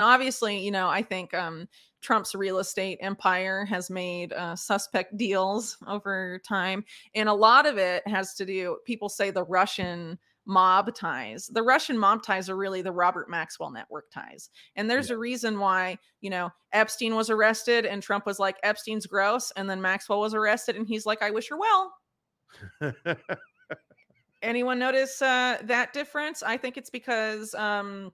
obviously, you know, I think um, Trump's real estate empire has made uh, suspect deals over time. And a lot of it has to do, people say the Russian mob ties. The Russian mob ties are really the Robert Maxwell network ties. And there's Yeah. a reason why, you know, Epstein was arrested and Trump was like, Epstein's gross. And then Maxwell was arrested and he's like, I wish her well. Anyone notice uh, that difference? I think it's because um,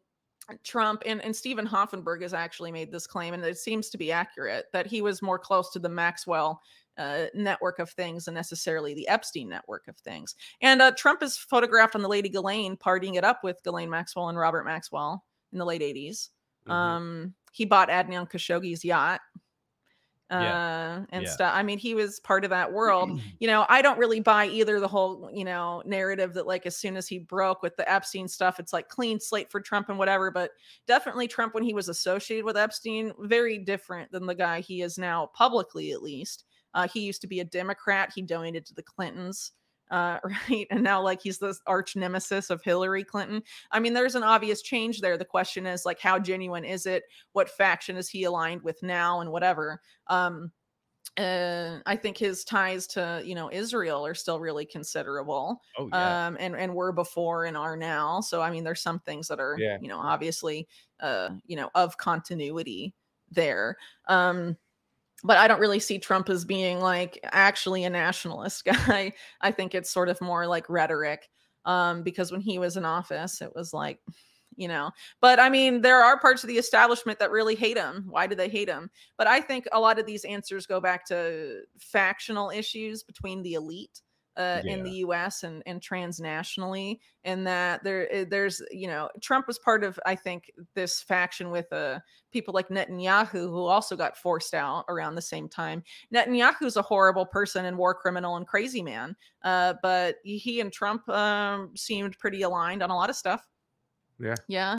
Trump and, and Steven Hoffenberg has actually made this claim, and it seems to be accurate that he was more close to the Maxwell uh, network of things than necessarily the Epstein network of things. And uh, Trump is photographed on the Lady Ghislaine partying it up with Ghislaine Maxwell and Robert Maxwell in the late 80s. Mhm. Um, he bought Adnan Khashoggi's yacht. Uh, Yeah. and Yeah. stuff. I mean, he was part of that world you know, I don't really buy either the whole, you know, narrative that like as soon as he broke with the Epstein stuff, it's like clean slate for Trump and whatever. But definitely Trump, when he was associated with Epstein, very different than the guy he is now publicly, at least. Uh, he used to be a Democrat. He donated to the Clintons, uh, right? And now, like, he's the arch nemesis of Hillary Clinton. I mean, there's an obvious change there. The question is, like, how genuine is it? What faction is he aligned with now, and whatever. Um, uh, I think his ties to you know Israel are still really considerable, Oh yeah. um, and and were before and are now. So I mean, there's some things that are Yeah. you know obviously uh, you know of continuity there. Um, but I don't really see Trump as being like actually a nationalist guy. I think it's sort of more like rhetoric. Um, because when he was in office, it was like, you know, but I mean, there are parts of the establishment that really hate him. Why do they hate him? But I think a lot of these answers go back to factional issues between the elite uh, in the U.S. and and transnationally, and that there eh, there's you know Trump was part of I think this faction with uh, people like Netanyahu who also got forced out around the same time. Netanyahu's a horrible person and war criminal and crazy man, uh, but he and Trump um, seemed pretty aligned on a lot of stuff. Yeah. Yeah.